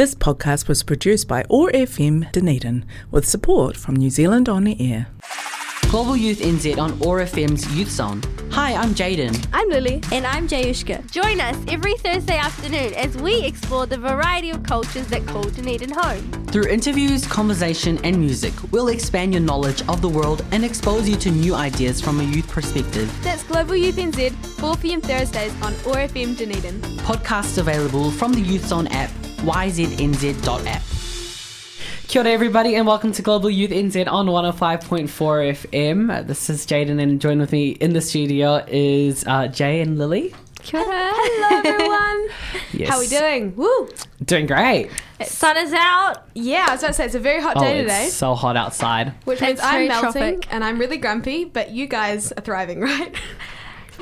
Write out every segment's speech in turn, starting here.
This podcast was produced by OAR FM Dunedin with support from New Zealand On Air. Global Youth NZ on OAR FM's Youth Zone. Hi, I'm Jayden. I'm Lily. And I'm Jayushka. Join us every Thursday afternoon as we explore the variety of cultures that call Dunedin home. Through interviews, conversation, and music, we'll expand your knowledge of the world and expose you to new ideas from a youth perspective. That's Global Youth NZ, 4 pm Thursdays on OAR FM Dunedin. Podcasts available from the Youth Zone app, yznz.app. Kia ora everybody and welcome to Global Youth NZ on 105.4 FM. This is Jayden and joined with me in the studio is uh, Jay and Lily. Kia ora. Hello, everyone. Yes. How are we doing? Woo! Doing great. Sun is out. Yeah, I was about to say it's a very hot Oh, day it's today, so hot outside. which means It's I'm melting tropic. and I'm really grumpy, but you guys are thriving, right?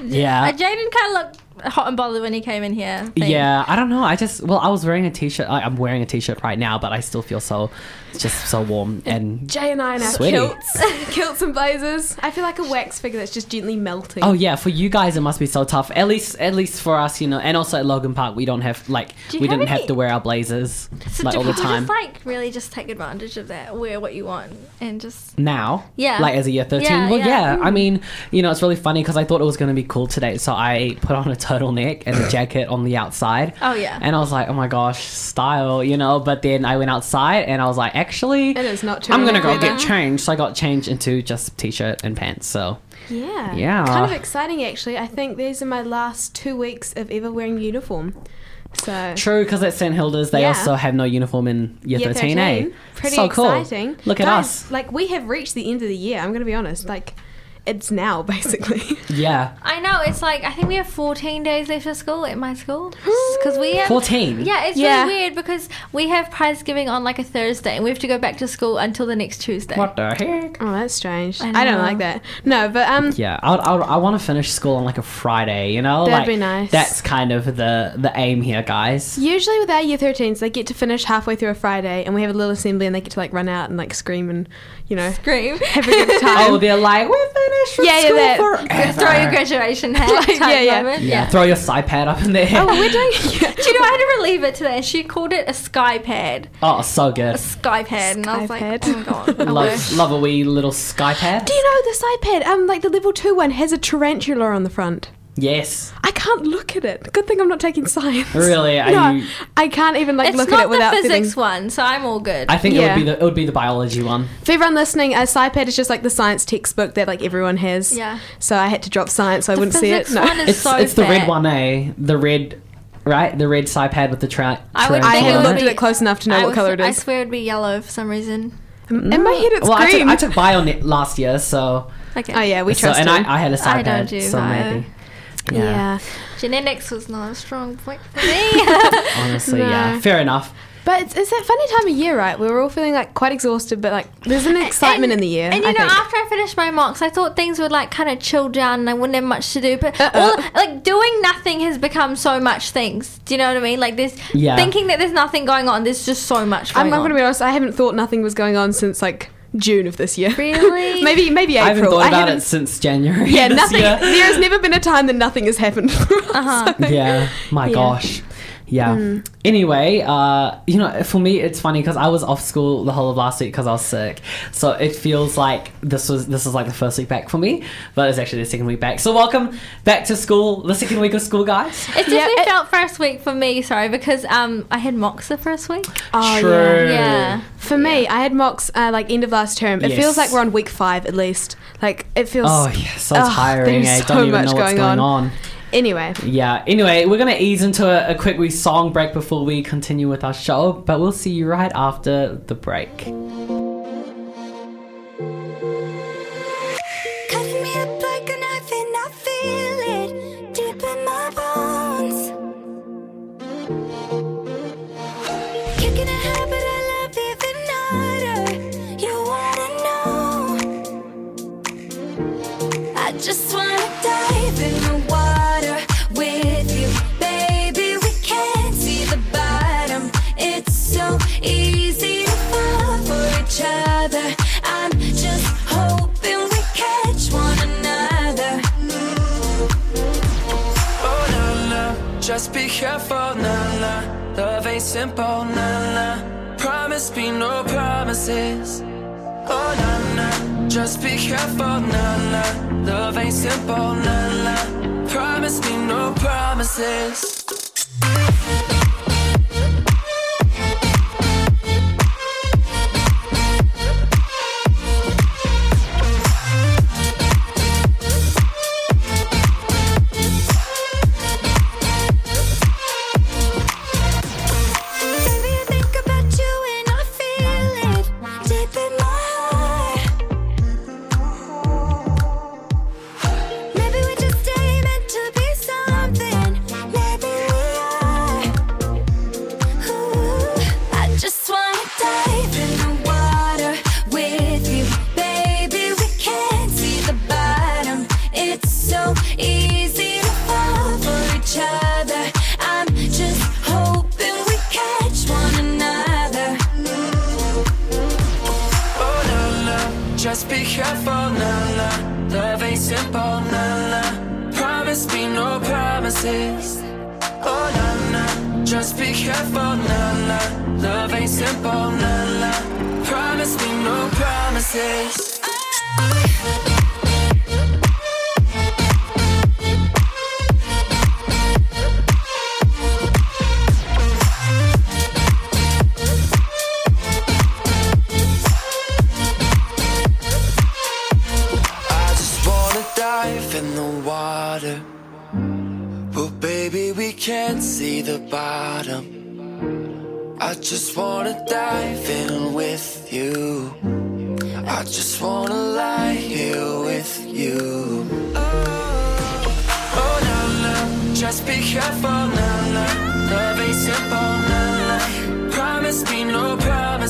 Yeah. Uh, Jayden kind of looked hot and bothered when he came in here. I think. Yeah, I don't know. I just well, I was wearing a t-shirt. I, I'm wearing a t-shirt right now, but I still feel so, it's just so warm and. Jay and I in our Sweaty. kilts, kilts and blazers. I feel like a wax figure that's just gently melting. Oh yeah, for you guys it must be so tough. At least, at least for us, you know, and also at Logan Park we don't have like Do we have didn't have to wear our blazers So like do all the people time. just like really just take advantage of that, wear what you want, and just now, Yeah. like as a year thirteen. Yeah, well, yeah. yeah. I mean, you know, it's really funny because I thought it was going to be cool today, so I put on a turtleneck and a jacket on the outside. Oh, yeah. and I was like, oh my gosh, style, you know. But then I went outside and I was like, actually, It is not true. I'm gonna go Yeah. get changed. So I got changed into just t-shirt and pants. So Yeah. Yeah. Kind of exciting, actually. I think these are my last two weeks of ever wearing uniform. So. true because at St Hilda's they Yeah. also have no uniform in year, Year 13, eh? Pretty so cool. exciting. Look at Guys, us. Like we have reached the end of the year. I'm going to be honest. Like it's now basically. Yeah, I know it's like I think we have 14 days left of school at my school because we have 14. Yeah, it's Yeah. really weird because we have prize giving on like a Thursday and we have to go back to school until the next Tuesday. What the heck? oh, that's strange. I I, don't like that. No, but um, Yeah, I I, I want to finish school on like a Friday. You know, That'd like be nice. that's kind of the the aim here, guys. usually with our year 13s, they get to finish halfway through a Friday, and we have a little assembly, and they get to like run out and like scream and you know Scream. have a good time. Oh, they're like we're finished. With Yeah, yeah, school that. forever." Throw your graduation hat Like, type yeah, yeah. moment. Yeah, throw your iPad up in there. oh, we're doing. Yeah. Do you know I had to relieve it today? and She called it a sky pad. Oh, so good. A sky pad. And I was like, Skypad. oh my god. I Love, love a wee little sky pad. Do you know this iPad? Um, like the level two one has a tarantula on the front. Yes. I can't look at it. Good thing I'm not taking science. Really? Are no, you- I can't even like It's look not at it without the physics feeling. one, so I'm all good. I think it would be the it would be the biology one. For everyone listening, a SciPad is just like the science textbook that like everyone has. Yeah. So I had to drop science so I wouldn't see it. physics No. one is It's so it's the red fat. one, eh? The red, right? The red pad with the tra- I would I think on it haven't would looked be- at it close enough to know I what would- color it I is. swear it'd be yellow for some reason. In my head, it's well, I took, green. I took Bionet last year, so Okay. oh yeah, we so, trust and him. I, I had a I iPad, don't do so bio. maybe. Yeah. Yeah, Genetics was not a strong point for me. honestly, No. yeah, fair enough. But it's, it's that funny time of year, right? Where we're all feeling like quite exhausted, but like there's an excitement in the year. And you I know, think. after I finished my mocks, I thought things would like kind of chill down and I wouldn't have much to do. But all, like doing nothing has become so much things. Do you know what I mean? Like this, Yeah. thinking that there's nothing going on. There's just so much I'm going not going to be honest. I haven't thought nothing was going on since like June of this year. Really? maybe maybe April. I haven't thought about haven't- it since January. Yeah, this nothing. year. There has never been a time that nothing has happened. Uh-huh. yeah my Yeah. gosh yeah Hmm. anyway uh you know for me it's funny because i was off school the whole of last week because i was sick so it feels like this was this is like the first week back for me but it's actually the second week back so welcome back to school the second week of school guys It Yeah, definitely it- felt first week for me. Sorry, because um I had mocks the first week. Oh, True. yeah. Yeah. For me, I had mocks uh, like end of last term. It Yes. feels like we're on week five at least. Like it feels. oh yeah so Ugh, tiring there's eh? so don't even much know what's going going on. on. Anyway, yeah anyway we're gonna ease into a, a quick wee song break before we continue with our show but we'll see you right after the break simple, na na. Promise me no promises. Oh na na. just be careful, na na. Love ain't simple, na na. Promise me no promises.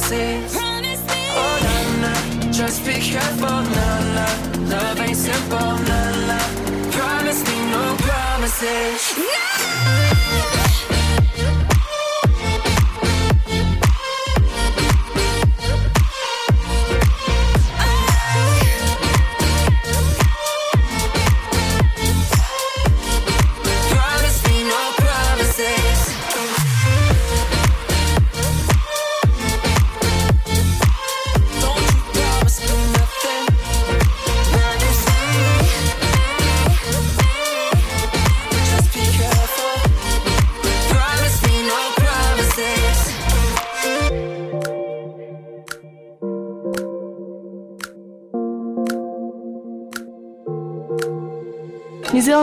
promises. Promise me. Oh na na, just be careful. Na na, love ain't simple. Na na, promise me no promises.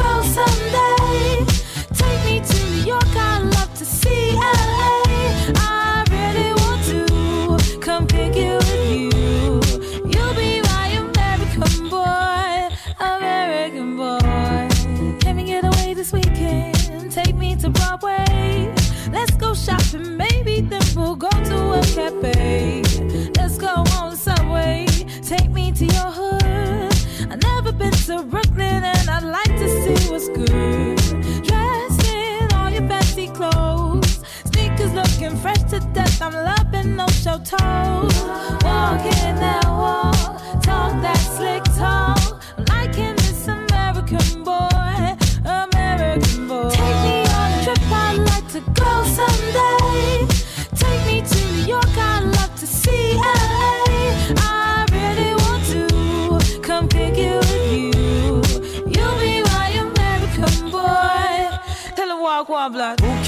grow someday. good. Dressed in all your fancy clothes. Sneakers looking fresh to death. I'm loving no show toes. Walking out.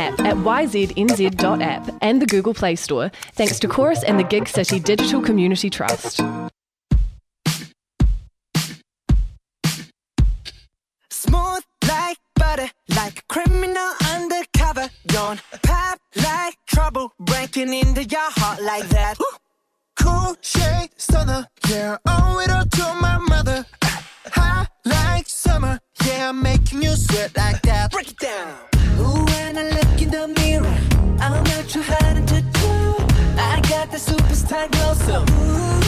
app at yznz.app and the Google Play Store, thanks to Chorus and the Gig City Digital Community Trust. Smooth like butter, like a criminal undercover. Don't pop like trouble, breaking into your heart like that. Cool shade stunner, yeah, owe it all to my mother. High like summer, yeah, I'm making you sweat like that. Superstar glow, so ooh,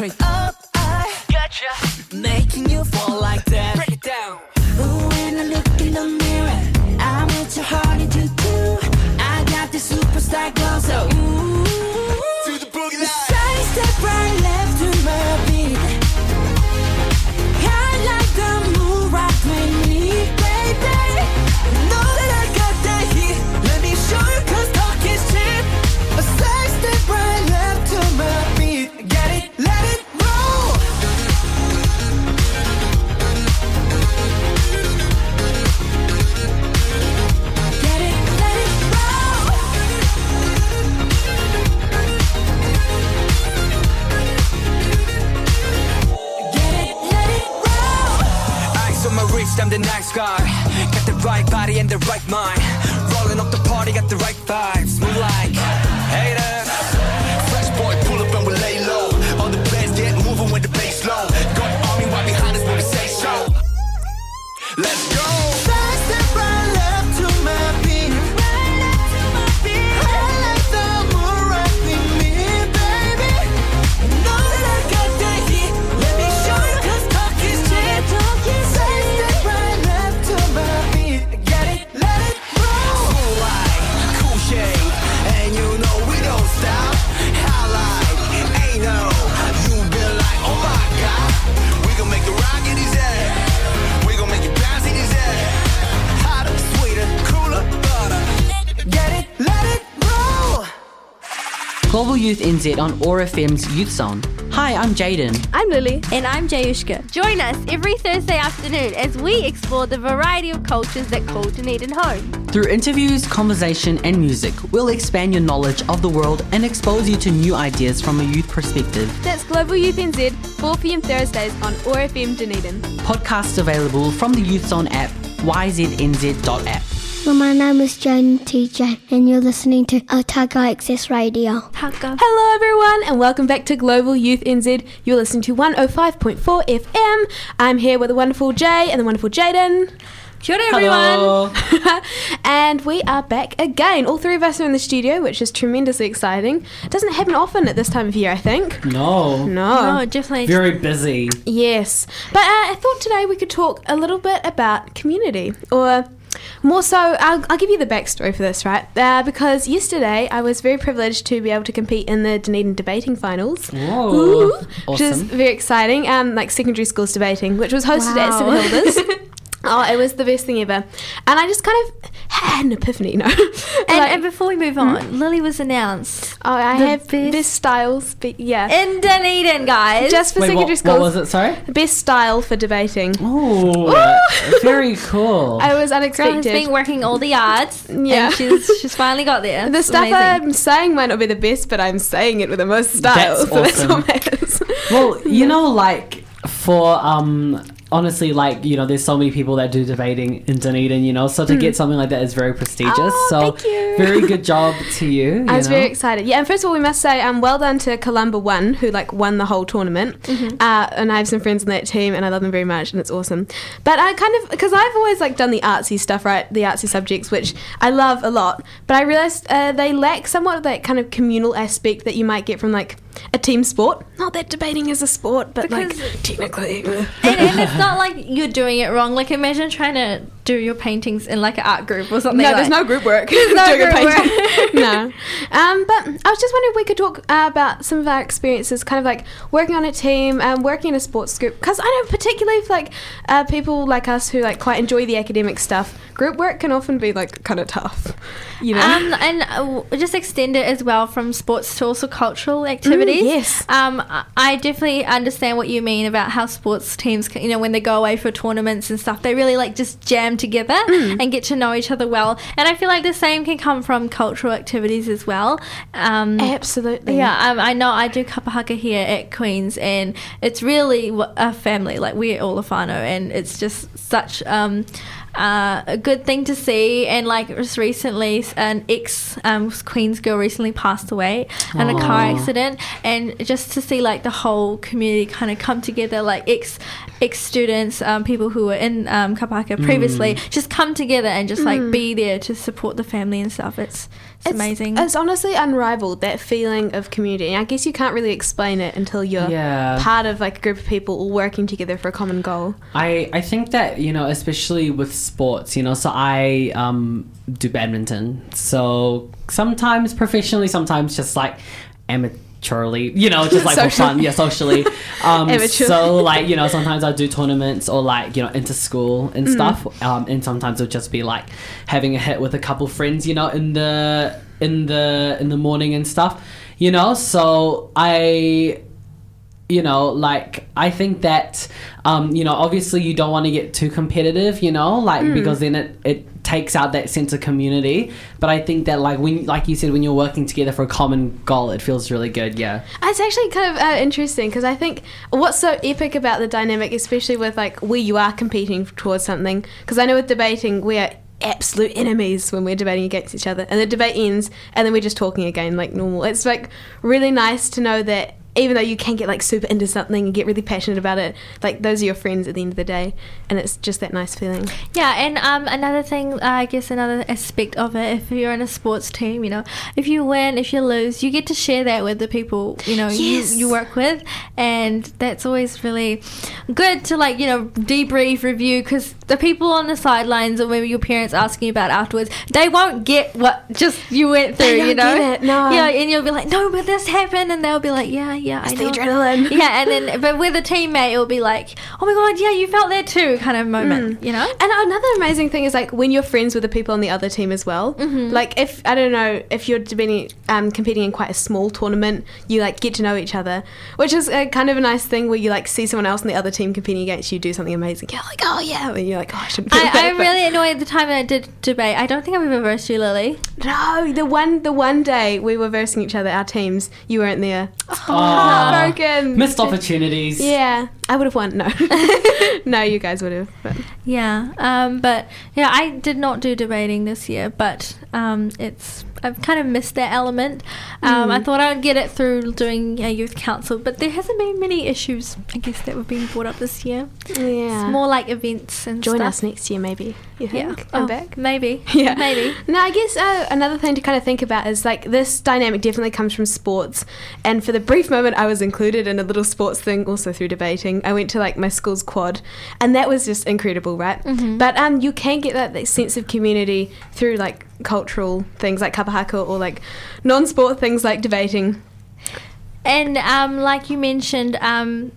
Straight up, I gotcha. Making the right mind. Rolling up the party, got the right Global on OAR FM's Youth Zone. Hi, I'm Jayden. I'm Lily. And I'm Jayushka. Join us every Thursday afternoon as we explore the variety of cultures that call Dunedin home. Through interviews, conversation, and music, we'll expand your knowledge of the world and expose you to new ideas from a youth perspective. That's Global Youth NZ, 4 pm Thursdays on OAR FM Dunedin. Podcasts available from the Youth Zone app, yznz.app. Well, my name is Joan TJ, and you're listening to Otago Access Radio. Hello, everyone, and welcome back to Global Youth NZ. You're listening to 105.4 FM. I'm here with the wonderful Jay and the wonderful Jayden. Kia ora, Hello. and we are back again. All three of us are in the studio, which is tremendously exciting. It doesn't happen often at this time of year, I think. No. No. No, definitely. Very busy. Yes. But uh, I thought today we could talk a little bit about community, or more so, I'll, I'll give you the backstory for this, right? Uh, because yesterday I was very privileged to be able to compete in the Dunedin debating finals. Whoa. Ooh, Which is very exciting. Um, like secondary schools debating, which was hosted at St Wow. Hilda's. Oh, it was the best thing ever. And I just kind of had an epiphany, you know. And, Like- and before we move hmm? on, Lily was announced oh, I the have best- best styles, but yeah. in Dunedin, guys. just for Wait, secondary what, schools. what was it? Sorry. Best style for debating. Oh, very cool. I was Girl has been working all the yards. Yeah. And she's, she's finally got there. The It's stuff amazing. I'm saying might not be the best, but I'm saying it with the most style. That's so that's awesome. what matters. Well, you know, like for um honestly, like you know, there's so many people that do debating in Dunedin, you know, so to get something like that is very prestigious. Hmm. Oh, so very good job to you. you I was know? very excited. Yeah, and first of all, we must say, um, well done to Columba One, who like won the whole tournament. Mm-hmm. Uh, and I have some friends on that team, and I love them very much, and it's awesome. But I kind of because I've always like done the artsy stuff, right? The artsy subjects, which I love a lot. But I realized uh, they lack somewhat of that kind of communal aspect that you might get from like a team sport. Not that debating is a sport, but like technically. and, and it's not like you're doing it wrong. Like imagine trying to do your paintings in like an art group or something. No, like. there's no group work. There's no group painting. no. Um, but I was just wondering if we could talk uh, about some of our experiences, kind of like working on a team, um, working in a sports group. Because I know particularly for like uh, people like us who like quite enjoy the academic stuff, group work can often be like kind of tough. You know. Um, and uh, just extend it as well from sports to also cultural activities. yes. Um, I- I definitely understand what you mean about how sports teams, can, you know, when they go away for tournaments and stuff, they really like just jam together and get to know each other well. And I feel like the same can come from cultural activities as well. Um, Absolutely. Yeah, um, I know I do kapahaka here at Queen's, and it's really a family. Like we're all a whānau, and it's just such um, uh, a good thing to see. And like just recently, an ex um, Queen's girl recently passed away in a car accident, and just to see like the whole community kind of come together, like ex ex students, um, people who were in um, kapahaka previously, just come together and just like be there to support the family and stuff. It's it's, amazing. It's honestly unrivaled that feeling of community. I guess you can't really explain it until you're Yeah. part of like a group of people all working together for a common goal. I, I think that you know especially with sports you know so I um, do badminton so sometimes professionally sometimes just like amateurly you know just like for fun yeah socially. Um, so like you know sometimes I do tournaments or like you know into school and stuff um, and sometimes it'll just be like having a hit with a couple friends you know in the in the in the morning and stuff you know? So I you know like i think that um you know obviously you don't want to get too competitive you know like Hmm. because then it it takes out that sense of community but i think that like when like you said when you're working together for a common goal it feels really good yeah It's actually kind of uh, interesting because I think what's so epic about the dynamic, especially with like where you are competing towards something, because I know with debating we are absolute enemies when we're debating against each other, and the debate ends, and then we're just talking again like normal. It's like really nice to know that even though you can get like super into something and get really passionate about it, like those are your friends at the end of the day, and it's just that nice feeling. Yeah, and um, another thing, uh, I guess another aspect of it, if you're in a sports team, you know, if you win, if you lose, you get to share that with the people, you know, Yes. you, you work with. And that's always really good to, like, you know, debrief, review, because the people on the sidelines or maybe your parents asking you about afterwards, they won't get what just you went through, you know? get it, no. Yeah, and you'll be like, no, but this happened. And they'll be like, yeah, yeah, I It's the know. adrenaline. Yeah, and then, but with a teammate, it'll be like, oh my God, yeah, you felt that too, kind of moment, you know? And another amazing thing is like when you're friends with the people on the other team as well. Mm-hmm. Like if I don't know if you're debating, um, competing in quite a small tournament, you like get to know each other, which is a kind of a nice thing where you like see someone else on the other team competing against you do something amazing. You're like, oh yeah, and you're like, oh, I shouldn't. do that," I, I'm but- really annoyed the time that I did debate. I don't think I've ever versed you, Lily. no. The one the one day we were versing each other, our teams, you weren't there. Aw. Heartbroken. missed opportunities. Yeah, I would have won. No, no, you guys would have. But. Yeah, um, but yeah, I did not do debating this year, but um, it's I've kind of missed that element. Um, Mm. I thought I would get it through doing a youth council, but there hasn't been many issues, I guess, that were being brought up this year. Yeah. It's more like events and Join stuff. us next year, maybe. You Yeah. think? Come Oh, back. Maybe. Yeah. Maybe. No, I guess uh, another thing to kind of think about is like this dynamic definitely comes from sports. And for the brief moment I was included in a little sports thing, also through debating, I went to like my school's quad, and that was just incredible, right? Mhm. But um, you can get that, that sense of community through like cultural things like kapahaka or like non-sport things like debating. And um, like you mentioned, um,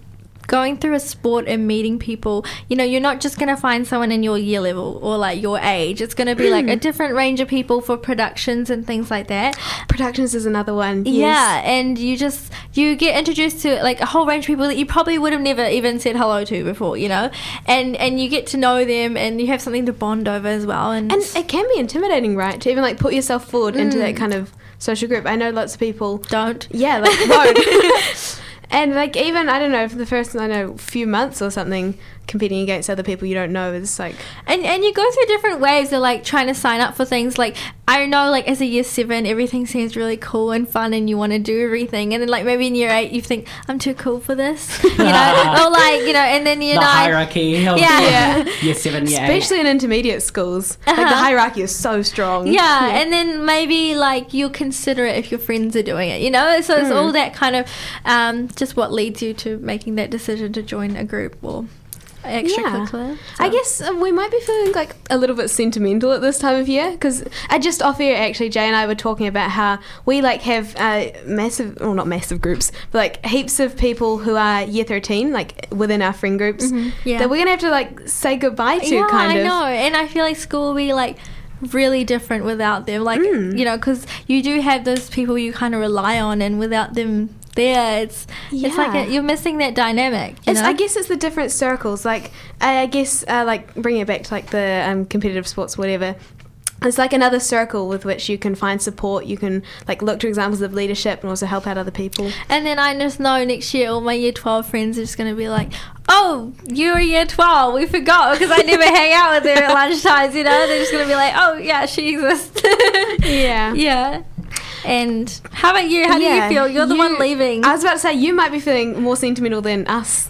going through a sport and meeting people, you know, you're not just going to find someone in your year level or like your age. It's going to be like a different range of people for productions and things like that. Productions is another one. yes. Yeah, and you just you get introduced to like a whole range of people that you probably would have never even said hello to before, you know, and and you get to know them and you have something to bond over as well. And, And it can be intimidating, right? To even like put yourself forward into that Mm. kind of social group. I know lots of people don't. Yeah, like won't. and like even I don't know for the first I know few months or something, competing against other people you don't know is like And and you go through different waves of like trying to sign up for things. Like I know, like as a year seven, everything seems really cool and fun, and you want to do everything. And then like maybe in year eight, you think I'm too cool for this, you know, or like you know, and then year the nine, hierarchy. Of Yeah. Yeah. Year seven, year eight. especially in intermediate schools. Like the Uh-huh. hierarchy is so strong. Yeah, and then maybe like you'll consider it if your friends are doing it, you know? So it's Mm. all that kind of um, just what leads you to making that decision to join a group or extracurricular. I guess uh, we might be feeling like a little bit sentimental at this time of year because I just off air actually Jay and I were talking about how we like have uh, massive, well not massive groups, but like heaps of people who are year thirteen like within our friend groups Mhm, yeah. that we're gonna have to like say goodbye to yeah, kind I know, and I feel like school will be like really different without them. Like Mm. you know, because you do have those people you kind of rely on, and without them there, it's it's like a, you're missing that dynamic. You It's, know? I guess it's the different circles. Like I guess, uh, like bringing it back to like the um, competitive sports, whatever. It's like another circle with which you can find support. You can like look to examples of leadership and also help out other people. And then I just know next year all my year 12 friends are just going to be like, oh, you're year 12. We forgot because I never hang out with them at lunchtimes, you know? They're just going to be like, oh, yeah, she exists. Yeah. yeah. And how about you? How Yeah, do you feel? You're the one leaving. I was about to say you might be feeling more sentimental than us.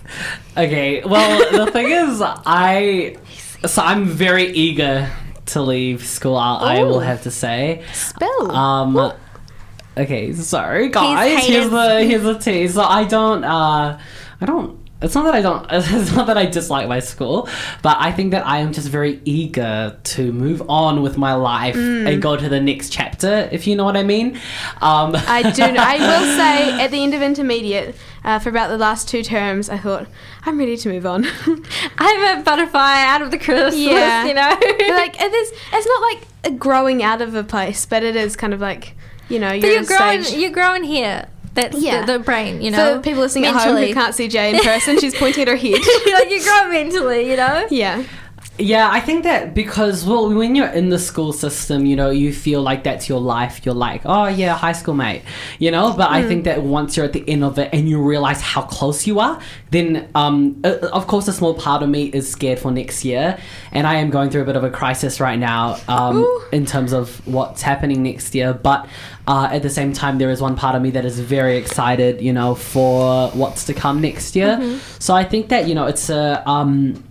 Okay, well, the thing is, I. So I'm very eager to leave school, I, I will have to say. Spell. Um. Okay, sorry guys. Here's haters. the here's the tea. So I don't. Uh, I don't. It's not that I don't. It's not that I dislike my school, but I think that I am just very eager to move on with my life Mm. and go to the next chapter. If you know what I mean. Um, I do. I will say at the end of intermediate, uh, for about the last two terms, I thought I'm ready to move on. I'm a butterfly out of the chrysalis, yeah, you know? like it is. It's not like growing out of a place, but it is kind of like you know But you're, you're growing, stage. you're growing here. That's Yeah. the, the brain, you know? For people listening at home who can't see Jay in person, she's pointing at her head. like you grow mentally, you know? Yeah. Yeah, I think that because well, when you're in the school system, you know, you feel like that's your life. You're like, oh yeah, high school mate, you know. But I Mm. think that once you're at the end of it and you realize how close you are, then um, uh, of course, a small part of me is scared for next year, and I am going through a bit of a crisis right now um, in terms of what's happening next year. But uh, at the same time, there is one part of me that is very excited, you know, for what's to come next year. Mhm. So I think that you know it's a um,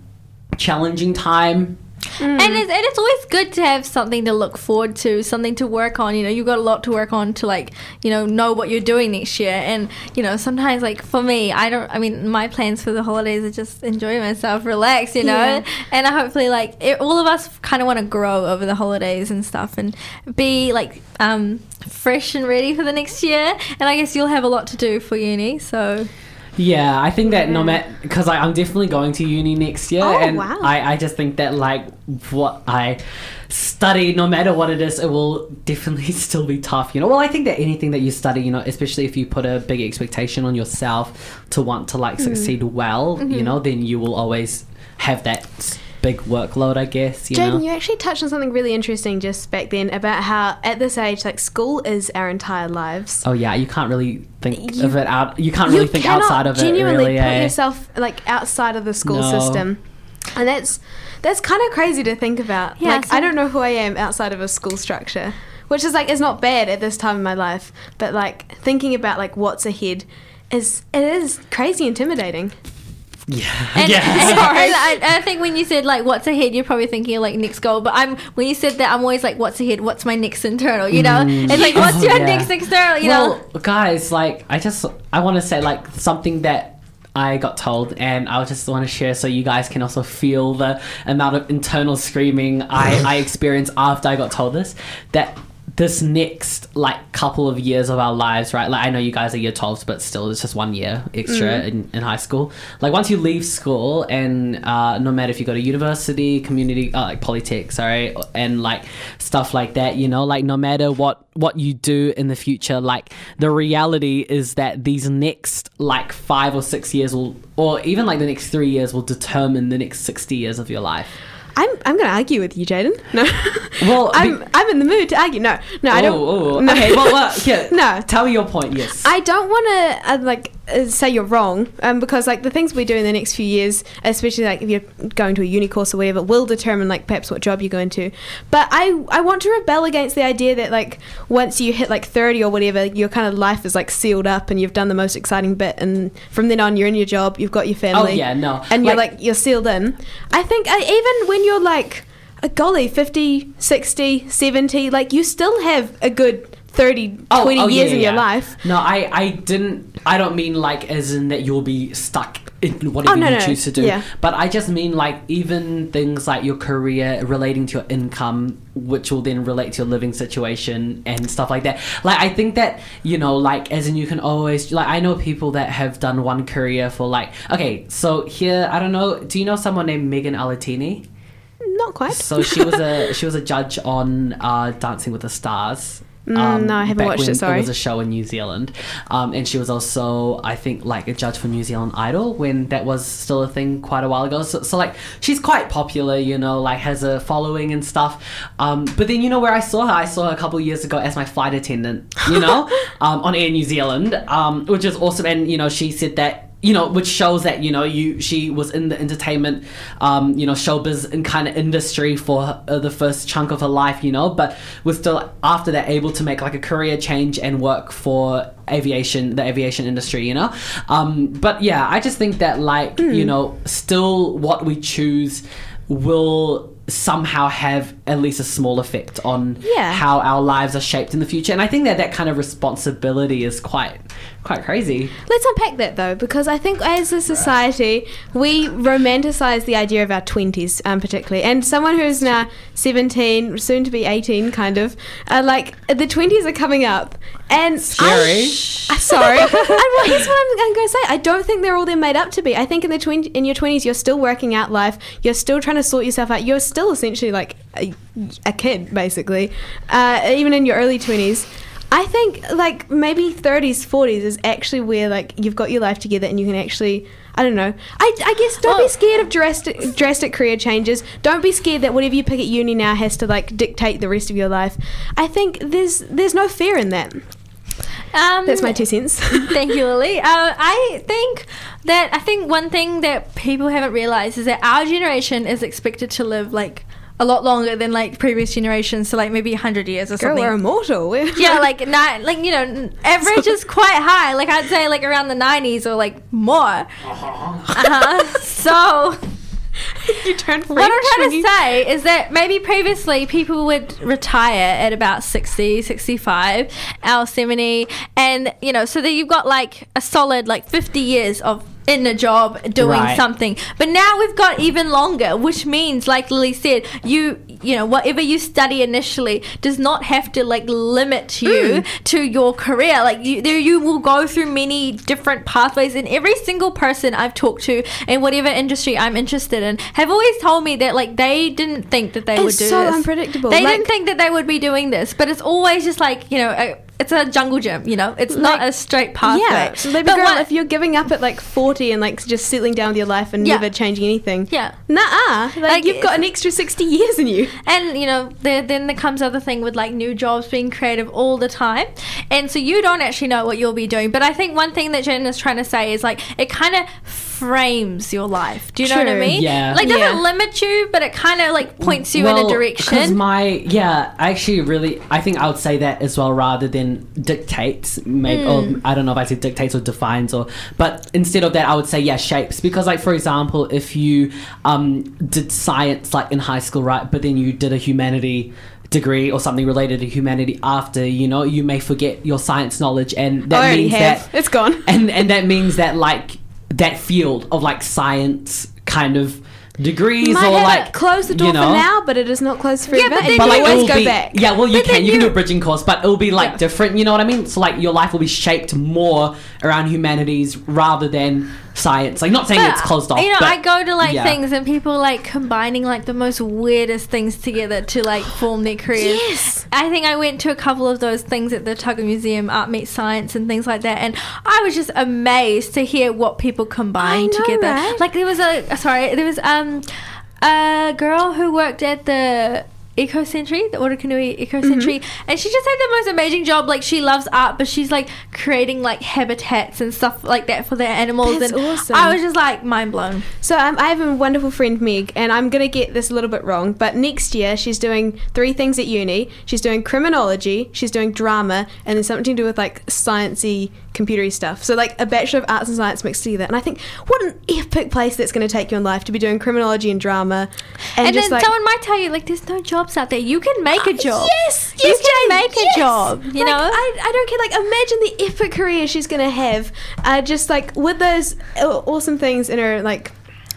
challenging time And, it's, and it's always good to have something to look forward to, something to work on. You know, you've got a lot to work on to like, you know, know what you're doing next year. And you know, sometimes like for me, I don't. I mean, my plans for the holidays are just enjoy myself, relax. You know, Yeah. and I hopefully like it, all of us kind of want to grow over the holidays and stuff, and be like um, fresh and ready for the next year. And I guess you'll have a lot to do for uni, so. Yeah, I think that no matter because I'm definitely going to uni next year, Oh, and wow. I, I just think that like what I study, no matter what it is, it will definitely still be tough. You know, well, I think that anything that you study, you know, especially if you put a big expectation on yourself to want to like Mm. succeed well, you Mhm. know, then you will always have that big workload, I guess. You know. Jayden, you actually touched on something really interesting just back then about how at this age, like school is our entire lives. Oh yeah, you can't really think You- of it out. You can't really think outside of it. genuinely Really, put eh? yourself like outside of the school No. system, and that's that's kind of crazy to think about. Yeah, like so- I don't know who I am outside of a school structure, which is like is not bad at this time in my life, but like thinking about like what's ahead is it is crazy intimidating. Yeah. And, yeah. and- and I, I think when you said like what's ahead, you're probably thinking like next goal. But I'm when you said that, I'm always like, what's ahead? What's my next internal? You know, Mm. it's like what's Oh, your yeah. next external? You well, know, guys, like I just I want to say like something that I got told, and I just want to share so you guys can also feel the amount of internal screaming I I experienced after I got told this that. This next like couple of years of our lives, right? Like I know you guys are year 12s, but still, it's just one year extra Mm. in, in high school. Like once you leave school, and uh, no matter if you go to university, community, uh, like polytech, sorry, and like stuff like that, you know, like no matter what what you do in the future, like the reality is that these next like five or six years will, or even like the next three years, will determine the next sixty years of your life. I'm I'm gonna argue with you, Jayden. No, Well, I'm I'm in the mood to argue. No, no, I don't. Oh, oh, no. okay. Well, well, yeah. no. Tell me your point. Yes. I don't want to uh, like say you're wrong, um, because like the things we do in the next few years, especially like if you're going to a uni course or whatever, will determine like perhaps what job you go into. But I I want to rebel against the idea that like once you hit like 30 or whatever, your kind of life is like sealed up and you've done the most exciting bit, and from then on you're in your job, you've got your family. Oh, yeah, no. and you're Like- like you're sealed in. I think uh, even when you're like a golly 50 60 70 like you still have a good 30 Oh, 20 oh, yeah, years in yeah, your yeah. life No, I, I didn't. I don't mean like as in that you'll be stuck in whatever Oh, no, you no, choose to do. yeah. But I just mean like even things like your career relating to your income, which will then relate to your living situation and stuff like that. Like I think that you know, like as in you can always like I know people that have done one career for like okay. So here, I don't know. Do you know someone named Megan Alatini? not quite So she was a she was a judge on uh, Dancing with the Stars. Mm, no, I haven't watched it, sorry. It was a show in New Zealand, um, and she was also, I think, like a judge for New Zealand Idol when that was still a thing quite a while ago. So, so like, she's quite popular, you know, like has a following and stuff. Um, but then you know where I saw her? I saw her a couple of years ago as my flight attendant, you know, um, on Air New Zealand, um, which is awesome. And you know, she said that you know, which shows that you know you she was in the entertainment, um, you know, showbiz and kind of industry for uh, the first chunk of her life, you know, but was still after that able to make like a career change and work for aviation, the aviation industry, you know. Um, but yeah, I just think that like you know, still what we choose will somehow have at least a small effect on Yeah. how our lives are shaped in the future and i think that that kind of responsibility is quite quite crazy Let's unpack that though, because I think as a society, we romanticize the idea of our 20s, um, particularly. And someone who's now 17, soon to be 18, kind of, uh, like, the 20s are coming up. And Scary. I, sorry. and well, here's what I'm, going to say. I don't think they're all they're made up to be. I think in the 20, in your 20s, you're still working out life. You're still trying to sort yourself out. You're still essentially like a, a kid, basically. Uh, even in your early 20s. I think like maybe 30s, 40s is actually where like you've got your life together and you can actually I don't know. I, I guess don't be scared of drastic drastic career changes. Don't be scared that whatever you pick at uni now has to like dictate the rest of your life. I think there's there's no fear in that. Um, That's my two cents. Thank you, Lily. Uh, I think that I think one thing that people haven't realized is that our generation is expected to live like a lot longer than like previous generations, so like maybe hundred years or Girl, something. we're immortal. We're yeah, like not like you know, n- average is quite high. Like I'd say like around the nineties or like more. Uh-huh. So you turn what I'm trying to say is that maybe previously people would retire at about 60, 65, or 70, and you know, so that you've got like a solid like 50 years of in a job doing Right. something. But now we've got even longer, which means, like Lily said, you you know whatever you study initially does not have to like limit you hmm. to your career. Like you, there you will go through many different pathways, and every single person I've talked to in whatever industry I'm interested in have always told me that like they didn't think that they would It's do so this. unpredictable. They Like- didn't think that they would be doing this, but it's always just like you know. A, it's a jungle gym. You know, it's not a straight pathway. Yeah, so baby But girl, what- if you're giving up at like 40 and like just settling down with your life and Yeah. never changing anything, Yeah. nah, like, Like, you've got an extra 60 years in you. And you know, there, then there comes other thing with like new jobs being creative all the time, and so you don't actually know what you'll be doing. But I think one thing that Jen is trying to say is like it kind of frames your life. Do you know what I mean? Yeah. Like doesn't Yeah. limit you, but it kind of like points you in a Because direction. my yeah, I actually really I think I would say that as well rather than dictates. Maybe or Hmm. I don't know if I said dictates or defines or but instead of that I would say yeah shapes because like for example if you um did science like in high school right but then you did a humanity degree or something related to humanity after you know you may forget your science knowledge and that means have. that It's gone. and and that means that like that field of like science kind of degrees Might or have like close the door you know, for now, but it is not closed forever. but and then you but like always go be, back. Yeah, well you But can then you can do a bridging course, but it'll be like Yeah. different. You know what I mean? So like your life will be shaped more around humanities rather than science. Like not saying But, it's closed off. You know, but, I go to like yeah. things and people like combining like the most weirdest things together to like form their careers. Yes. I think I went to a couple of those things at the Tugger Museum, Art Meets Science, and things like that, and I was just amazed to hear what people combine know, together. right? Like there was a sorry, there was um a girl who worked at the. Ecosanctuary, the Orokonui Ecosanctuary, Mm-hmm. and she just had the most amazing job. Like she loves art, but she's like creating like habitats and stuff like that for their animals. That's and awesome. I was just like mind blown. So um, I have a wonderful friend Meg, and I'm gonna get this a little bit wrong, but next year she's doing three things at uni. She's doing criminology, she's doing drama, and then something to do with like sciencey, computery stuff. So like a bachelor of arts and science mixed together. And I think what an epic place that's gonna take you in life to be doing criminology and drama, and, And, then like someone might tell you, like, there's no jobs out there. You can make a job. Yes, you can Jane, make yes. a job. You Like, know, I, I don't care. Like, imagine the epic career she's gonna have. Uh, just like with those awesome things in her like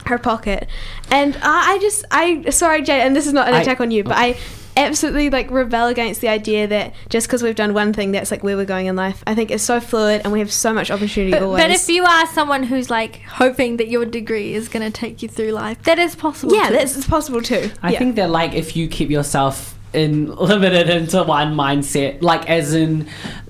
her pocket, and I, I just I sorry Jade, and this is not an I- attack on you, but I absolutely like rebel against the idea that just because we've done one thing that's like where we're going in life. I think it's so fluid and we have so much opportunity but, always. but if you are someone who's like hoping that your degree is going to take you through life, that is possible. yeah, too. that's it's possible too. I yeah. think that like if you keep yourself in limited into one mindset, like as in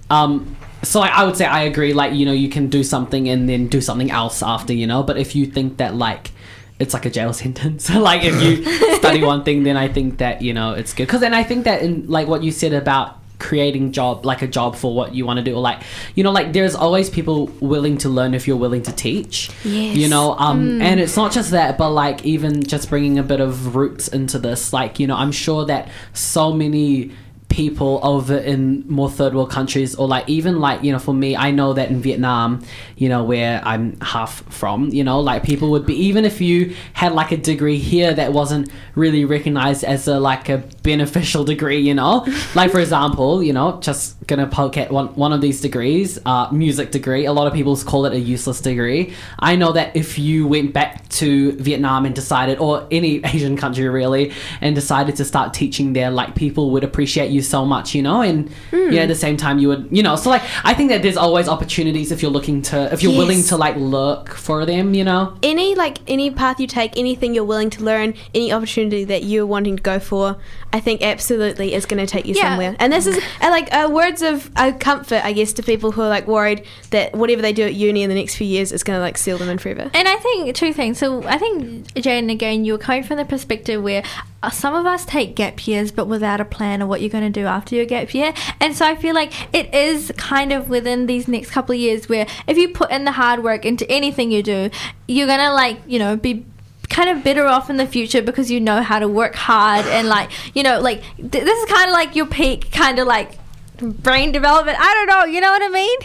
um so like, I would say I agree, like, you know, you can do something and then do something else after, you know, but if you think that like it's like a jail sentence. like if you study one thing, then I think that you know it's good. Because then I think that in like what you said about creating job like a job for what you want to do or like you know like there's always people willing to learn if you're willing to teach Yes. you know um and it's not just that but like even just bringing a bit of roots into this like you know i'm sure that so many people over in more third world countries or like even like you know for me i know that in vietnam you know where i'm half from you know like people would be even if you had like a degree here that wasn't really recognized as a like a beneficial degree you know? Like for example you know just gonna poke at one, one of these degrees uh, music degree. A lot of people call it a useless degree. I know that if you went back to vietnam and decided or any asian country really and decided to start teaching there like people would appreciate you so much you know and you know at the same time you would you know so like i think that there's always opportunities if you're looking to if you're willing to like look for them you know any like any path you take, anything you're willing to learn, any opportunity that you're wanting to go for, I think absolutely is going to take you Yeah. somewhere. And this is uh, like uh, words of uh, comfort, I guess, to people who are like worried that whatever they do at uni in the next few years is going to like seal them in forever. And I think two things. So I think Jane, again, you were coming from the perspective where Uh, some of us take gap years, but without a plan of what you're going to do after your gap year. And so I feel like it is kind of within these next couple of years where if you put in the hard work into anything you do, you're gonna like you know be kind of better off in the future because you know how to work hard and like you know like th- this is kind of like your peak kind of like brain development. I don't know. You know what i mean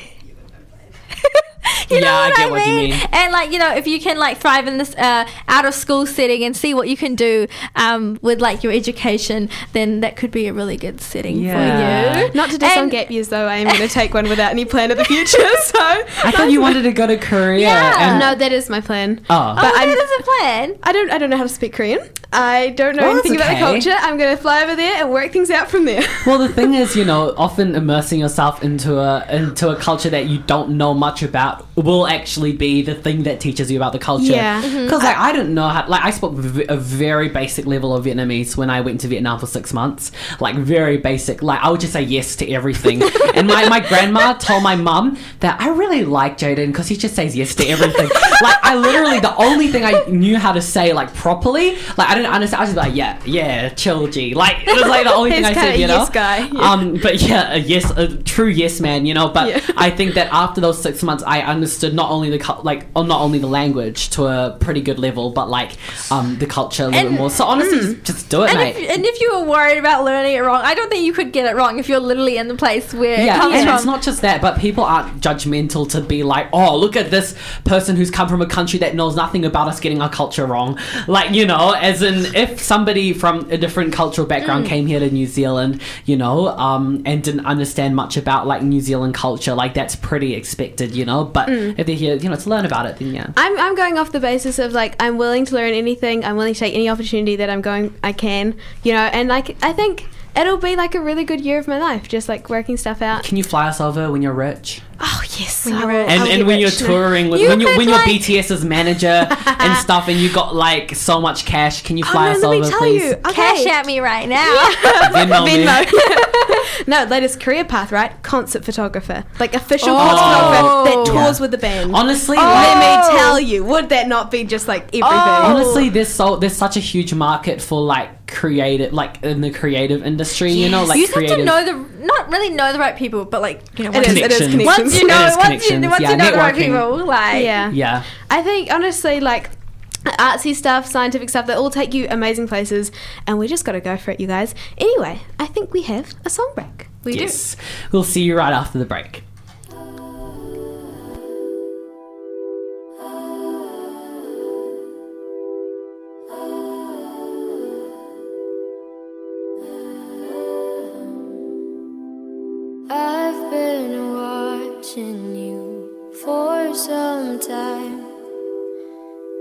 you Yeah, know I what get I, what you mean? mean. And like you know, if you can like thrive in this uh, out of school setting and see what you can do um, with like your education, then that could be a really good setting Yeah. for you. Not to diss on And- gap years though, I am going to take one without any plan of the future. So i thought you wanted to go to korea Yeah. and no, that is my plan. oh Oh, But I'm- that is a plan. I don't. I don't know how to speak Korean. I don't know Well, anything that's about the culture. I'm going to fly over there and work things out from there. Well, the thing is, you know, often immersing yourself into a into a culture that you don't know much about will actually be the thing that teaches you about the culture. Yeah. Because like I didn't know how. Like I spoke v- a very basic level of Vietnamese when I went to Vietnam for six months. Like very basic. Like I would just say yes to everything. and my my grandma told my mum that I really like Jayden because he just says yes to everything. like I literally the only thing I knew how to say like properly. Like I didn't understand. I was just like yeah yeah chill G. Like it was like the only thing I said. You know. yes guy, yeah. Um. But yeah, a yes, a true yes man. You know. But I think that after those six months, I understood not only the like, or not only the language to a pretty good level, but like um the culture a little And- bit more. So honestly, just do it, And mate. if, and if you were worried about learning it wrong, I don't think you could get it wrong if you're literally in the place where it yeah, comes and from. it's not just that, but people aren't judgmental to be like, oh, look at this person who's come from a country that knows nothing about us getting our culture wrong. Like, you know, as in if somebody from a different cultural background Mm. came here to New Zealand, you know, um, and didn't understand much about like New Zealand culture, like that's pretty expected, you know. But Mm. if they're here, you know, to learn about it, then yeah. I'm, I'm going off the basis of like I'm willing to learn anything. I'm willing to take any opportunity that I'm going I can, you know, and like I think it'll be like a really good year of my life, just like working stuff out. Can you fly us over when you're rich? Oh yes, When you're rich. and, I'll and when you're touring with You when you could, when you're BTS's manager and stuff and you got like so much cash, can you Oh, fly no, us let me over tell please? you. Cash at me right now. Venmo. Venmo. no, latest career path, right? Concert photographer, like official Oh. concert photographer that Yeah. tours with the band. Honestly, Let me tell you, would that not be just like everything? honestly, there's so there's such a huge market for like creative, like in the creative industry. You know, like you just creative. have to know the not really know the right people, but like you know, It once, is, it is Connections. connections. once you know, It is once you, once yeah, you know the right people, like yeah. yeah. I think honestly, like artsy stuff, scientific stuff, they all take you amazing places, and we just got to go for it, you guys. Anyway, I think we have a song break. we yes. We'll see you right after the break. Watching you for some time.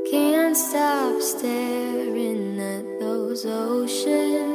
Can't stop staring at those ocean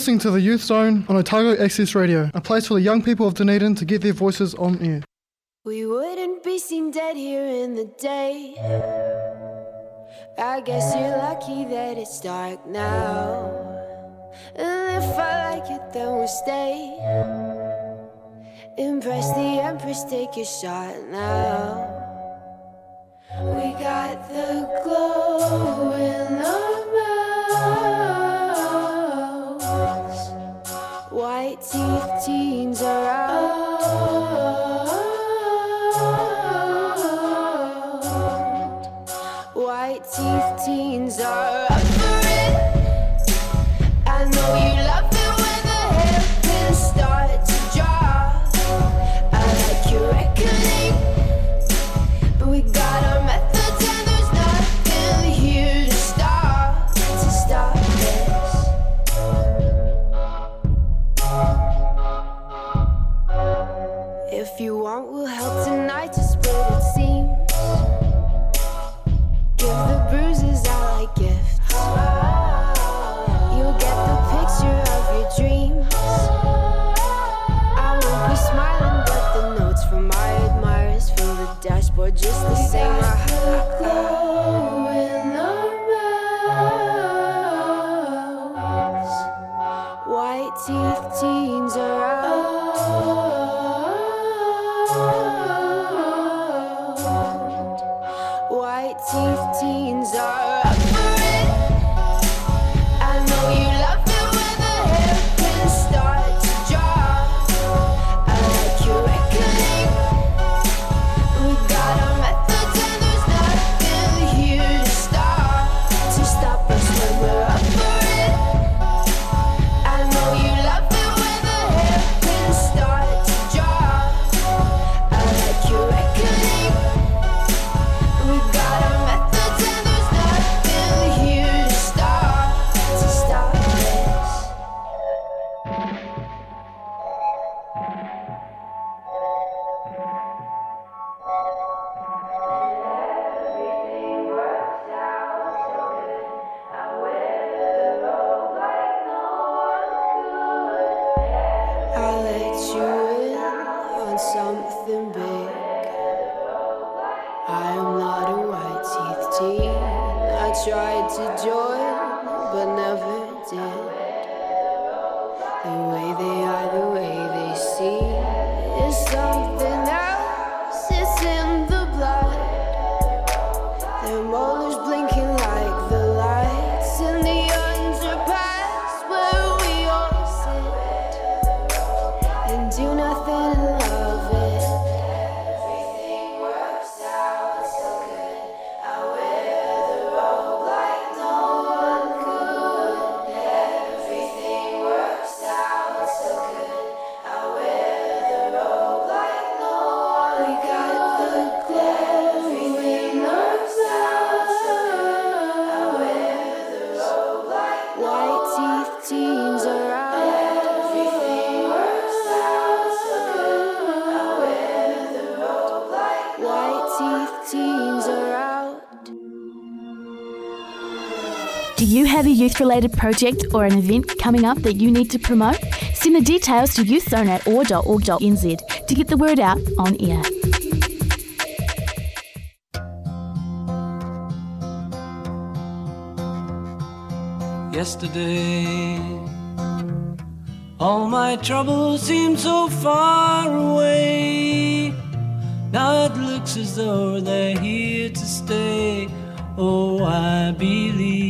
listening to the Youth Zone on Otago Access Radio, a place for the young people of Dunedin to get their voices on air. We wouldn't be seen dead here in the day. I guess you're lucky that it's dark now. And if I like it, then we'll stay. Impress the Empress, take a shot now. We got the glow in our mouths. White teeth, teens are out. Related project or an event coming up that you need to promote? Send the details to youthzone at oar.org.nz to get the word out on air. yesterday. All my troubles seem so far away. Now it looks as though they're here to stay. Oh, I believe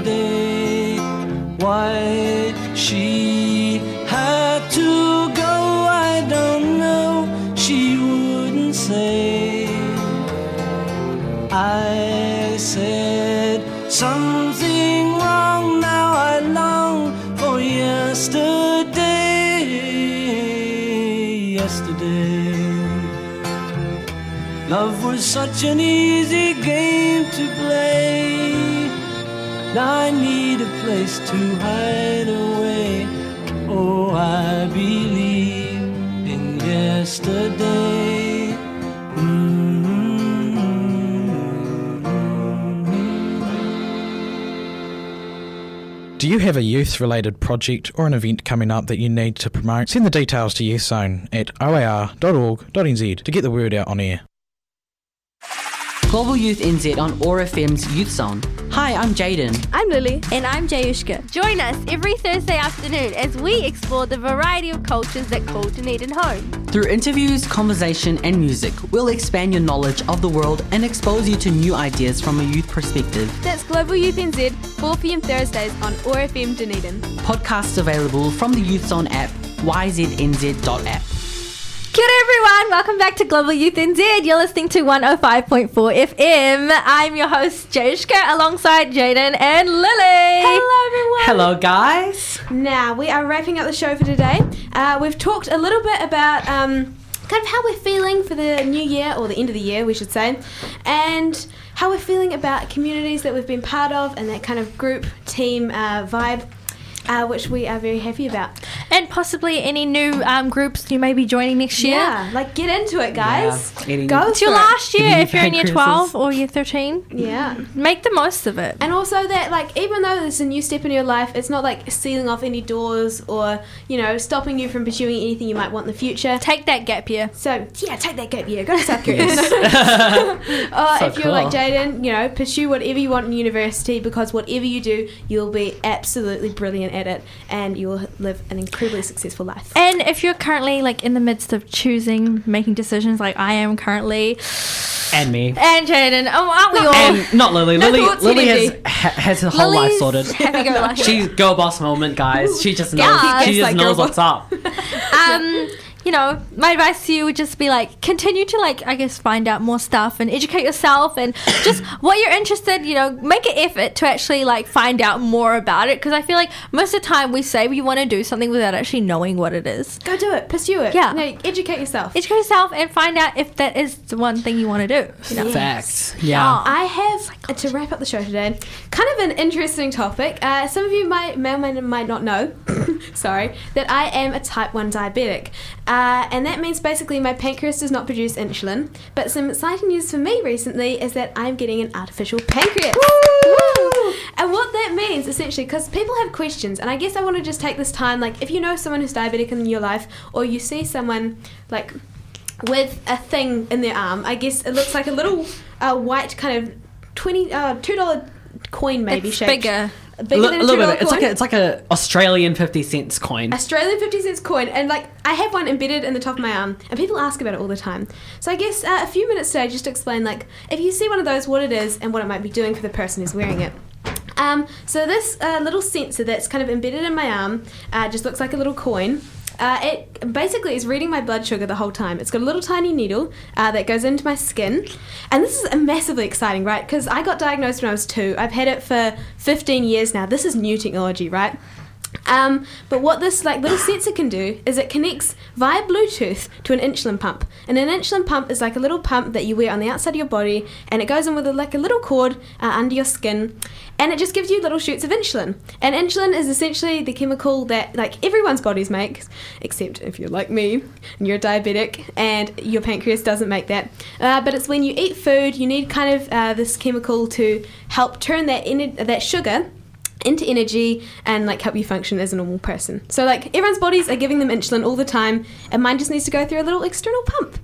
Love was such an easy game to play. Now I need a place to hide away. Oh, I believe in yesterday. Mm-hmm. Do you have a youth related project or an event coming up that you need to promote? Send the details to Youth Zone at oar.org.nz to get the word out on air. Global Youth NZ on OAR FM's Youth Zone. Hi, I'm Jayden. I'm Lily. And I'm Jayushka. Join us every Thursday afternoon as we explore the variety of cultures that call Dunedin home. Through interviews, conversation, and music, we'll expand your knowledge of the world and expose you to new ideas from a youth perspective. That's Global Youth NZ, 4 pm Thursdays on OAR FM Dunedin. Podcasts available from the Youth Zone app, yznz.app. Kia ora everyone, welcome back to Global Youth NZ. You're listening to 105.4 FM. I'm your host Jayushka alongside Jayden and Lily. Hello, everyone. Hello, guys. Now, we are wrapping up the show for today. Uh, we've talked a little bit about um, kind of how we're feeling for the new year, or the end of the year, we should say, and how we're feeling about communities that we've been part of and that kind of group, team uh, vibe. Uh, which we are very happy about. And possibly any new um, groups you may be joining next year. Yeah, like get into it, guys. Yeah, Go It's your last year Eating if you're in year 12 or year 13. Yeah. Make the most of it. And also that, like, even though it's a new step in your life, it's not like sealing off any doors or, you know, stopping you from pursuing anything you might want in the future. Take that gap year. So, yeah, take that gap year. Go to South Korea. or So if you're like. Jayden, you know, pursue whatever you want in university because whatever you do, you'll be absolutely brilliant at it and you'll live an incredibly successful life. And if you're currently like in the midst of choosing, making decisions like I am currently, And me. and Jayden, oh, aren't we all? And not Lily. No Lily Lily has, ha, has her whole life sorted. happy-go-lucky. She's girl boss moment, guys. She just knows. Yeah. She just like knows what's up. um, you know, my advice to you would just be like continue to like I guess find out more stuff and educate yourself and just what you're interested. You know, make an effort to actually like find out more about it because I feel like most of the time we say we want to do something without actually knowing what it is. Go do it. Pursue it. Yeah. No, educate yourself. Educate yourself and find out if that is the one thing you want to do. you know? Facts. Yeah. I have uh, to wrap up the show today. Kind of an interesting topic. Uh, some of you might may or may might not know. sorry, that I am a type one diabetic, uh, and that means basically my pancreas does not produce insulin. But some exciting news for me recently is that I'm getting an artificial pancreas. Woo! And what that means essentially, because people have questions, and I guess I want to just take this time, like if you know someone who's diabetic in your life, or you see someone like with a thing in their arm. I guess it looks like a little uh, white kind of twenty uh, two dollar coin maybe It's shaped. bigger. Bigger a than a little bit. It's like a, it's like a Australian fifty cents coin. Australian 50 cents coin, and like I have one embedded in the top of my arm, and people ask about it all the time. So I guess uh, a few minutes today just to explain, like, if you see one of those, what it is and what it might be doing for the person who's wearing it. Um, so this uh, little sensor that's kind of embedded in my arm uh, just looks like a little coin. Uh, it basically is reading my blood sugar the whole time. It's got a little tiny needle uh, that goes into my skin, and this is massively exciting, right? Because I got diagnosed when I was two. I've had it for 15 years now. This is new technology, right? Um, but what this like little sensor can do is it connects via Bluetooth to an insulin pump, and an insulin pump is like a little pump that you wear on the outside of your body, and it goes in with a, like a little cord uh, under your skin, and it just gives you little shoots of insulin. And insulin is essentially the chemical that like everyone's bodies makes, except if you're like me and you're diabetic and your pancreas doesn't make that. Uh, but it's when you eat food, you need kind of uh, this chemical to help turn that ener- that sugar into energy and like help you function as a normal person. So like everyone's bodies are giving them insulin all the time, and mine just needs to go through a little external pump.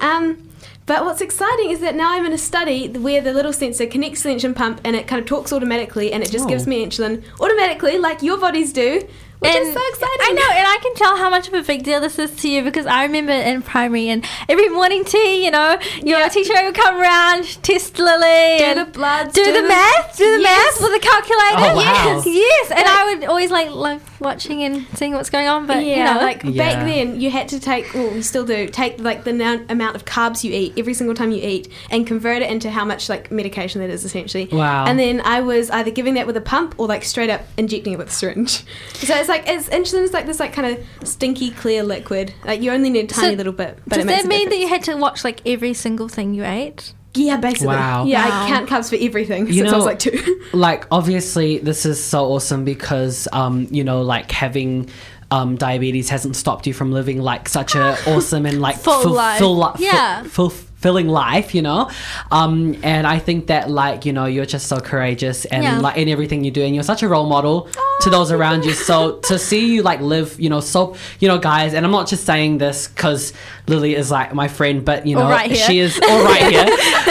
Um, but what's exciting is that now I'm in a study where the little sensor connects to the insulin pump and it kind of talks automatically and it just Oh. gives me insulin automatically, like your bodies do. Which and is so exciting. I know, and I can tell how much of a big deal this is to you because I remember in primary and every morning tea, you know, your teacher would come around, test Lily, Do and the bloods, do, do the, the- math, do the Yes. math with a calculator. Oh, wow. Yes, yes, and I would always like love watching and seeing what's going on. But yeah, you know, like Yeah. back then, you had to take, well, we still do, take like the amount, amount of carbs you eat every single time you eat and convert it into how much like medication that is essentially. Wow. And then I was either giving that with a pump or like straight up injecting it with a syringe. So it's like, it's interesting, it's like this like kind of stinky clear liquid. Like you only need a tiny So little bit. But does it makes that a mean that you had to watch like every single thing you ate? Yeah, basically. Wow. Yeah, Wow. I count carbs for everything You since I was know- like two. like obviously this is so awesome because um you know like having um diabetes hasn't stopped you from living like such a awesome and like Full life. li- Yeah. fu- fulfilling life you know? Um and i think that like you know you're just so courageous and Yeah. like in everything you do and you're such a role model to those around you. so to see you like live you know so you know guys and i'm not just saying this because lily is like my friend but you know right she is all right here.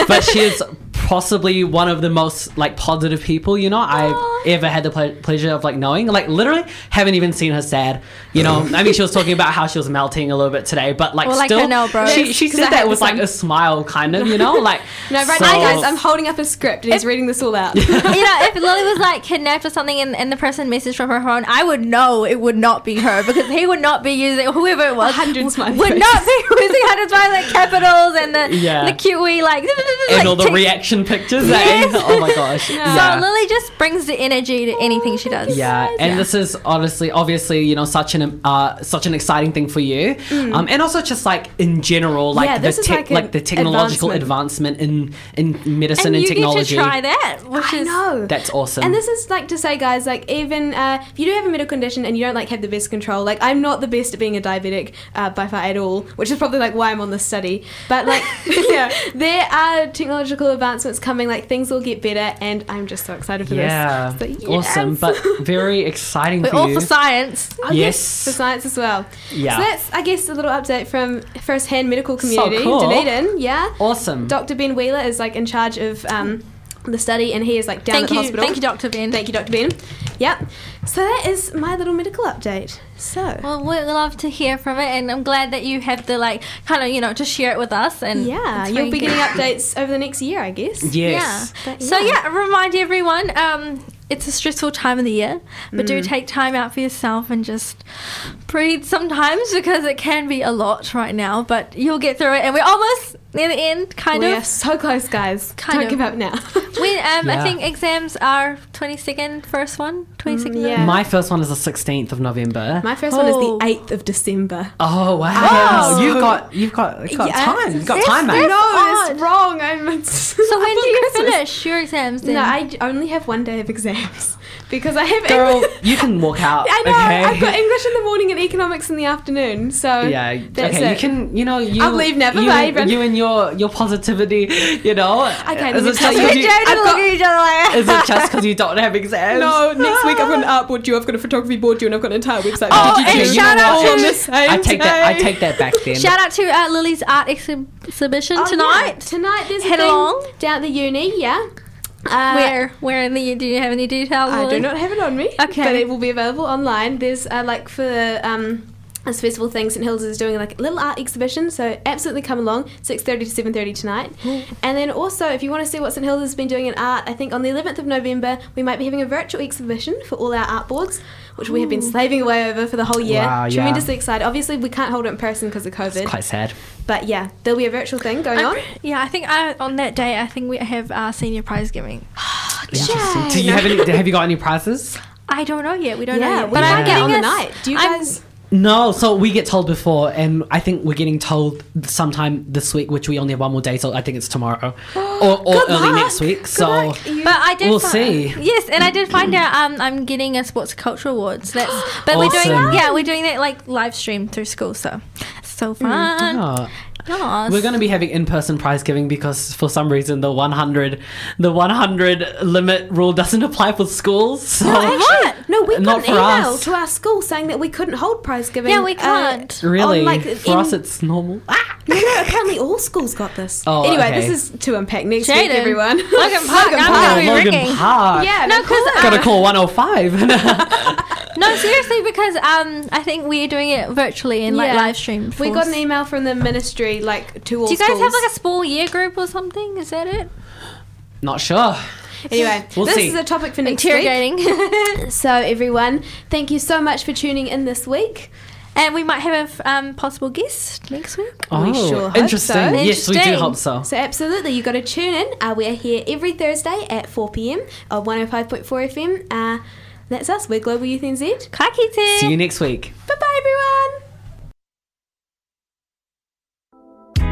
But she is possibly one of the most like positive people you know? I've ever had the ple- pleasure of like knowing like literally haven't even seen her sad you know i mean she was talking about how she was melting a little bit today but like Well, like still her now, bro. she, she 'Cause said that had with like a smile kind of you know like No, right so- now, guys, I'm holding up a script and he's reading this all out. you know, if Lily was like kidnapped or something and, and the person messaged from her phone, I would know it would not be her because he would not be using whoever it was hundred smiley would not be using hundred smiley like capitals and the Yeah. the cute wee like and like all the tick- reaction pictures Yes. oh my gosh Yeah. So. Lily just brings the energy to anything she does. Yeah, and this is honestly, obviously, you know, such an uh, such an exciting thing for you, um, and also just like in general, like Mm. Yeah, the this is tech, like like, the technological advancement, in in medicine and and, you technology. get to try that, which I is know. That's awesome. And this is like to say, guys, like even uh, if you do have a medical condition and you don't like have the best control, like I'm not the best at being a diabetic uh, by far at all, which is probably like why I'm on this study. But like, yeah, there are technological advancements coming. Like things will get better, and I'm just so excited for this. yeah, this. So, awesome, but very exciting we're for all you. for science. Oh, Yes. for science as well. Yeah. So that's, I guess, a little update from first-hand medical community, cool. Dunedin. Yeah. Awesome. Dr. Ben Wheeler is like in charge of um, the study, and he is like down Thank at the you, hospital. thank you, Dr. Ben. Thank you, Dr. Ben. Yep. So that is my little medical update. So. Well, we'd love to hear from it, and I'm glad that you have the like kind of you know to share it with us. And yeah, you'll be good. getting updates over the next year, I guess. Yes. Yeah. But So yeah. yeah, remind everyone, um, it's a stressful time of the year, but do Mm. take time out for yourself and just breathe sometimes because it can be a lot right now. But you'll get through it, and we're almost near the end, kind we of. are so close, guys. Kind Don't of. give up now. When um, I think exams are 22nd, first one, 22nd. Mm, yeah. My first one is the sixteenth of November. My first one is Oh. the 8th of December. oh wow! Oh. You've got you've got you've got Yeah. time. You've got Yes, time, mate. no, odd. that's wrong. I'm. So when do you finish your exams? Then? No, I j- only have one day of exams because I have. Girl, English- you can walk out. I know. Okay. I've got English in the morning and economics in the afternoon. So Yeah. that's okay. it. You can. You know. You. I'll leave never, You, Bye-bye, you and your your positivity. You know. Okay, Is it just you. 'cause you? I've got- each other like. Is it just because you don't have exams? No, next week I've got an art board due. I've got a photography board due, and I've got an entire website. Oh, due. and Okay, you shout know out what? all on to I take that. I take that back then. Shout out to uh, Lily's art exhibition Oh, tonight. yeah. Tonight there's Head a thing along. down at the uni. Yeah. Uh, Where? Where in the? Do you have any details? I do not have it on me. Okay. But it will be available online. There's uh, like for um this festival thing, St Hilda's is doing like a little art exhibition, so absolutely come along, 6.30 to 7.30 tonight. And then also, if you want to see what St Hilda's has been doing in art, I think on the 11th of November, we might be having a virtual exhibition for all our art boards, which we have been slaving away over for the whole year. Wow, yeah. Tremendously excited. Obviously, we can't hold it in person because of COVID. It's quite sad. But yeah, there'll be a virtual thing going on. Yeah, I think I, on that day, I think we have our senior prize giving. Interesting. Do you have any? Have you got any prizes? I don't know yet. We don't know Yeah, yet. we But I'm get getting on the night. Do you I'm- guys... No, so we get told before, and I think we're getting told sometime this week, which we only have one more day, so I think it's tomorrow or, or Good early luck. next week. Good So luck. You- But I did. We'll fi- see. Yes, and I did find out um, I'm getting a sports culture awards. That's but we're doing Awesome. yeah we're doing that like live stream through school. So so fun. Oh. Yes. We're going to be having in-person prize giving because for some reason the 100 the 100 limit rule doesn't apply for schools. So No, actually, no, we got Not an email us. to our school saying that we couldn't hold prize giving. Yeah, we uh, can't. really on, like, for in- us it's normal. Ah! No, no, apparently all schools got this. Oh, anyway, okay. this is to unpack next week, Jayden. everyone. Logan Park, I'm Oh, gonna be Logan ringing. Park. Yeah, No, no, because Gotta call 105. no, seriously, because um, I think we're doing it virtually and like Yeah. live streamed. We for got an email from the ministry, like to all Do you guys have like a small year group or something? Is that it? Not sure. Anyway, We'll this see. is a topic for next Interrogating. week. so, everyone, thank you so much for tuning in this week. and we might have a um, possible guest next week. we sure hope Oh, interesting. so. Yes, we do hope so. So, absolutely, you've got to tune in. Uh, we are here every Thursday at 4 pm on 105.4 FM. Uh, that's us. We're Global Youth NZ. Ka kite. See you next week. Bye bye, everyone.